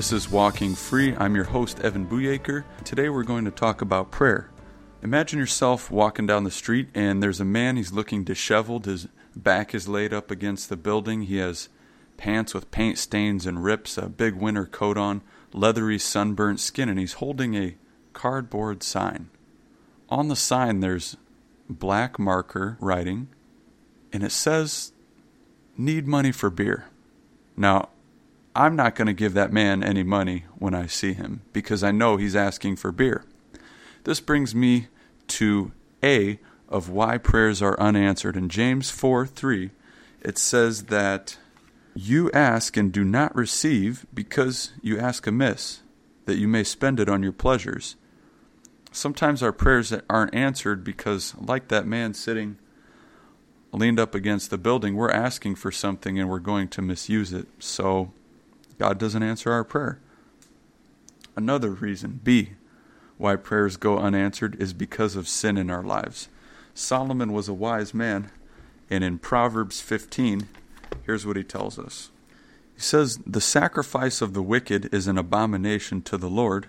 This is Walking Free. I'm your host, Evan Buyaker. Today we're going to talk about prayer. Imagine yourself walking down the street and there's a man, he's looking disheveled. His back is laid up against the building. He has pants with paint stains and rips, a big winter coat on, leathery, sunburnt skin, and he's holding a cardboard sign. On the sign, there's black marker writing, and it says, Need money for beer. Now, I'm not going to give that man any money when I see him because I know he's asking for beer. This brings me to A of why prayers are unanswered. In James 4 3, it says that you ask and do not receive because you ask amiss, that you may spend it on your pleasures. Sometimes our prayers aren't answered because, like that man sitting leaned up against the building, we're asking for something and we're going to misuse it. So God doesn't answer our prayer. Another reason, B, why prayers go unanswered is because of sin in our lives. Solomon was a wise man, and in Proverbs 15, here's what he tells us. He says, The sacrifice of the wicked is an abomination to the Lord,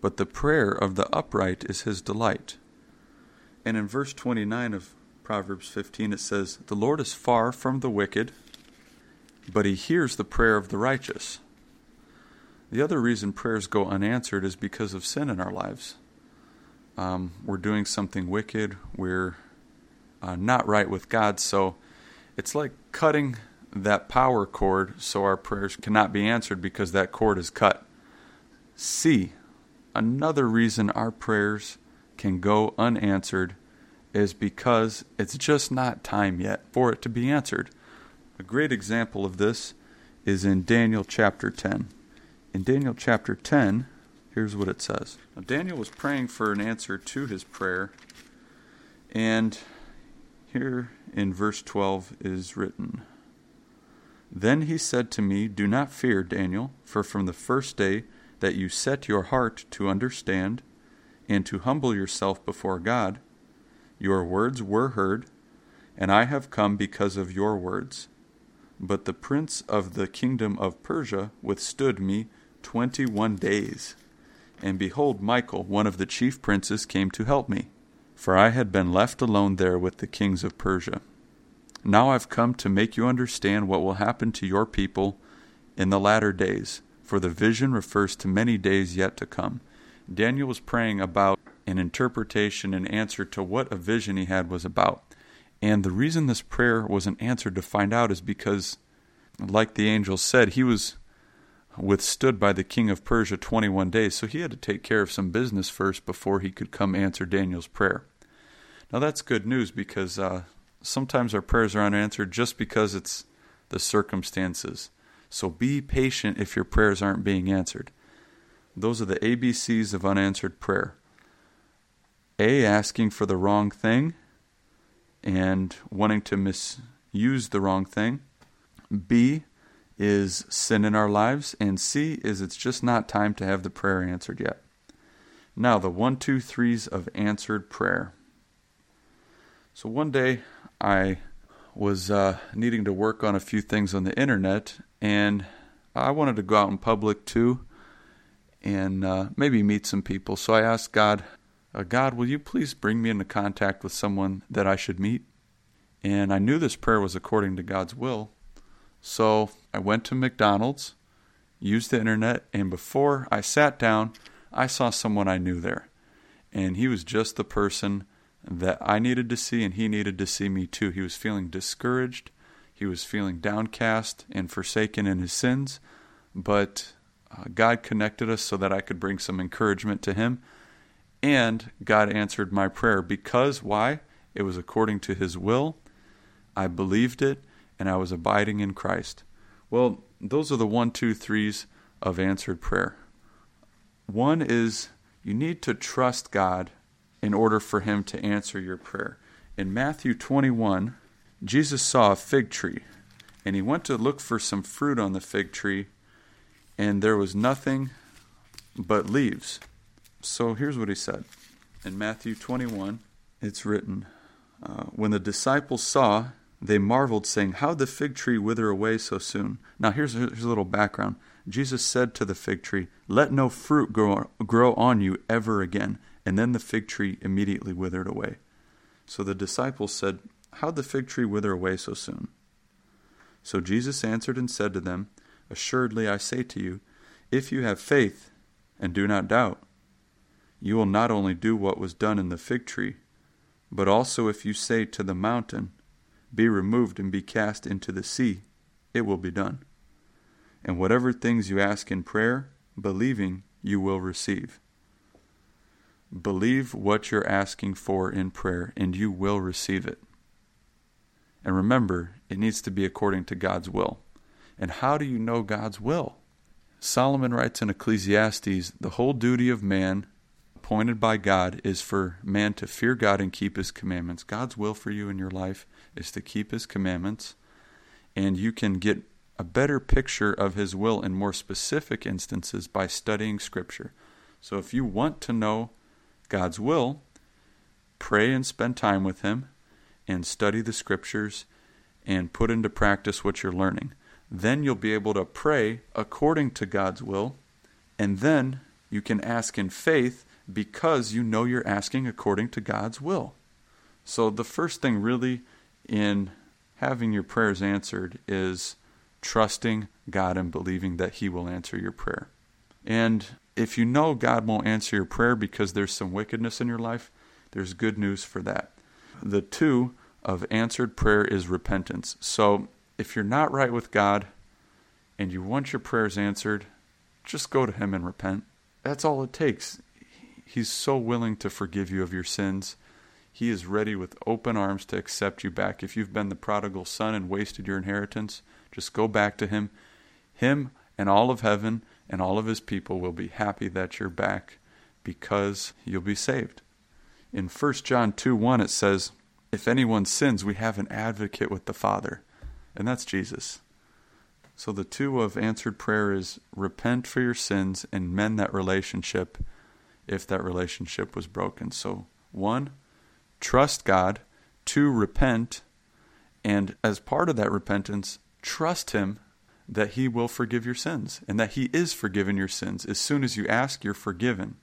but the prayer of the upright is his delight. And in verse 29 of Proverbs 15, it says, The Lord is far from the wicked but he hears the prayer of the righteous. The other reason prayers go unanswered is because of sin in our lives. Um, we're doing something wicked, we're uh, not right with God, so it's like cutting that power cord so our prayers cannot be answered because that cord is cut. C. Another reason our prayers can go unanswered is because it's just not time yet for it to be answered. A great example of this is in Daniel chapter 10. In Daniel chapter 10, here's what it says. Now, Daniel was praying for an answer to his prayer, and here in verse 12 is written Then he said to me, Do not fear, Daniel, for from the first day that you set your heart to understand and to humble yourself before God, your words were heard, and I have come because of your words. But the prince of the kingdom of Persia withstood me twenty one days. And behold, Michael, one of the chief princes, came to help me, for I had been left alone there with the kings of Persia. Now I've come to make you understand what will happen to your people in the latter days, for the vision refers to many days yet to come. Daniel was praying about an interpretation and answer to what a vision he had was about. And the reason this prayer wasn't answered to find out is because, like the angel said, he was withstood by the king of Persia 21 days, so he had to take care of some business first before he could come answer Daniel's prayer. Now, that's good news because uh, sometimes our prayers are unanswered just because it's the circumstances. So be patient if your prayers aren't being answered. Those are the ABCs of unanswered prayer. A, asking for the wrong thing and wanting to misuse the wrong thing. B is sin in our lives. And C is it's just not time to have the prayer answered yet. Now, the one, two, threes of answered prayer. So one day I was uh, needing to work on a few things on the internet, and I wanted to go out in public too and uh, maybe meet some people. So I asked God, uh, God, will you please bring me into contact with someone that I should meet? And I knew this prayer was according to God's will. So I went to McDonald's, used the internet, and before I sat down, I saw someone I knew there. And he was just the person that I needed to see, and he needed to see me too. He was feeling discouraged, he was feeling downcast and forsaken in his sins, but uh, God connected us so that I could bring some encouragement to him and God answered my prayer because why? It was according to his will. I believed it and I was abiding in Christ. Well, those are the one, two, threes of answered prayer. One is you need to trust God in order for him to answer your prayer. In Matthew 21, Jesus saw a fig tree and he went to look for some fruit on the fig tree, and there was nothing but leaves. So here's what he said. In Matthew 21, it's written uh, When the disciples saw they marveled, saying, How the fig tree wither away so soon? Now, here's, here's a little background. Jesus said to the fig tree, Let no fruit grow, grow on you ever again. And then the fig tree immediately withered away. So the disciples said, How'd the fig tree wither away so soon? So Jesus answered and said to them, Assuredly I say to you, if you have faith and do not doubt, you will not only do what was done in the fig tree, but also if you say to the mountain, Be removed and be cast into the sea, it will be done. And whatever things you ask in prayer, believing, you will receive. Believe what you're asking for in prayer, and you will receive it. And remember, it needs to be according to God's will. And how do you know God's will? Solomon writes in Ecclesiastes the whole duty of man appointed by God is for man to fear God and keep his commandments. God's will for you in your life is to keep his commandments, and you can get a better picture of his will in more specific instances by studying scripture. So if you want to know God's will, pray and spend time with him and study the scriptures and put into practice what you're learning. Then you'll be able to pray according to God's will, and then you can ask in faith because you know you're asking according to God's will. So, the first thing really in having your prayers answered is trusting God and believing that He will answer your prayer. And if you know God won't answer your prayer because there's some wickedness in your life, there's good news for that. The two of answered prayer is repentance. So, if you're not right with God and you want your prayers answered, just go to Him and repent. That's all it takes. He's so willing to forgive you of your sins. He is ready with open arms to accept you back. If you've been the prodigal son and wasted your inheritance, just go back to Him. Him and all of heaven and all of His people will be happy that you're back because you'll be saved. In 1 John 2 1, it says, If anyone sins, we have an advocate with the Father and that's Jesus. So the two of answered prayer is repent for your sins and mend that relationship if that relationship was broken. So one, trust God, two, repent, and as part of that repentance, trust him that he will forgive your sins and that he is forgiven your sins. As soon as you ask, you're forgiven.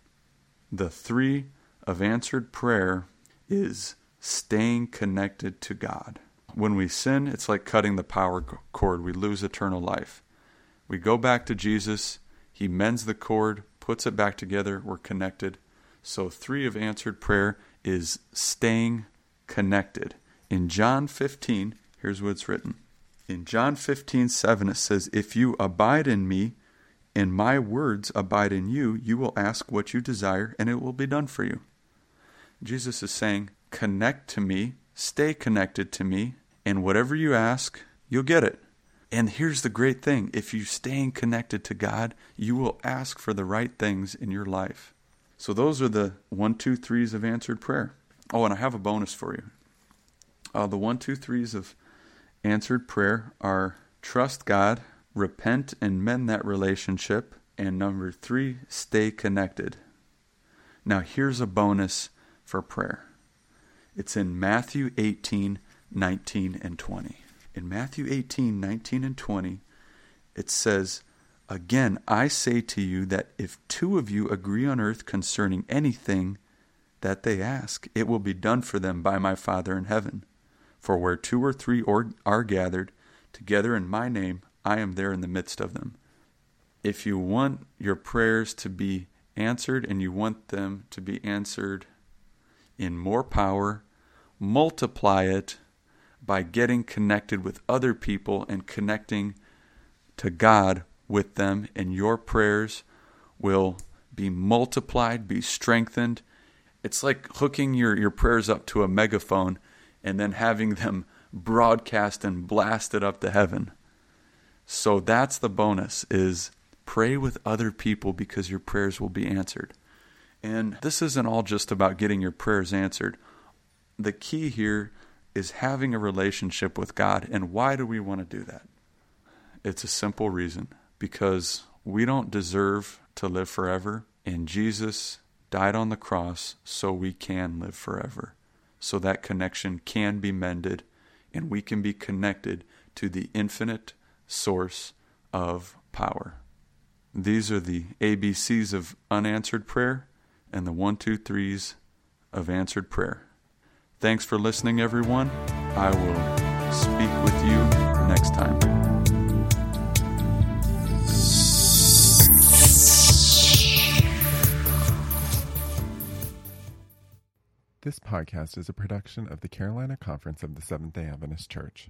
The three of answered prayer is staying connected to God. When we sin, it's like cutting the power cord. We lose eternal life. We go back to Jesus. He mends the cord, puts it back together. We're connected. So, three of answered prayer is staying connected. In John 15, here's what's written. In John 15, 7, it says, If you abide in me, and my words abide in you, you will ask what you desire, and it will be done for you. Jesus is saying, Connect to me, stay connected to me, and whatever you ask, you'll get it. And here's the great thing if you staying connected to God, you will ask for the right things in your life. So those are the one, two, threes of answered prayer. Oh, and I have a bonus for you. Uh, the one, two, threes of answered prayer are trust God, repent and mend that relationship, and number three, stay connected. Now, here's a bonus for prayer. It's in Matthew 18, 19 and 20. In Matthew 18, 19 and 20, it says, Again, I say to you that if two of you agree on earth concerning anything that they ask, it will be done for them by my Father in heaven. For where two or three are gathered together in my name, I am there in the midst of them. If you want your prayers to be answered and you want them to be answered in more power, multiply it by getting connected with other people and connecting to God with them, and your prayers will be multiplied, be strengthened. It's like hooking your, your prayers up to a megaphone and then having them broadcast and blasted up to heaven. So that's the bonus is pray with other people because your prayers will be answered. And this isn't all just about getting your prayers answered. The key here is having a relationship with God. And why do we want to do that? It's a simple reason because we don't deserve to live forever, and Jesus died on the cross so we can live forever, so that connection can be mended and we can be connected to the infinite source of power. These are the ABCs of unanswered prayer and the one, two, threes of answered prayer. Thanks for listening, everyone. I will speak with you next time. This podcast is a production of the Carolina Conference of the Seventh day Adventist Church.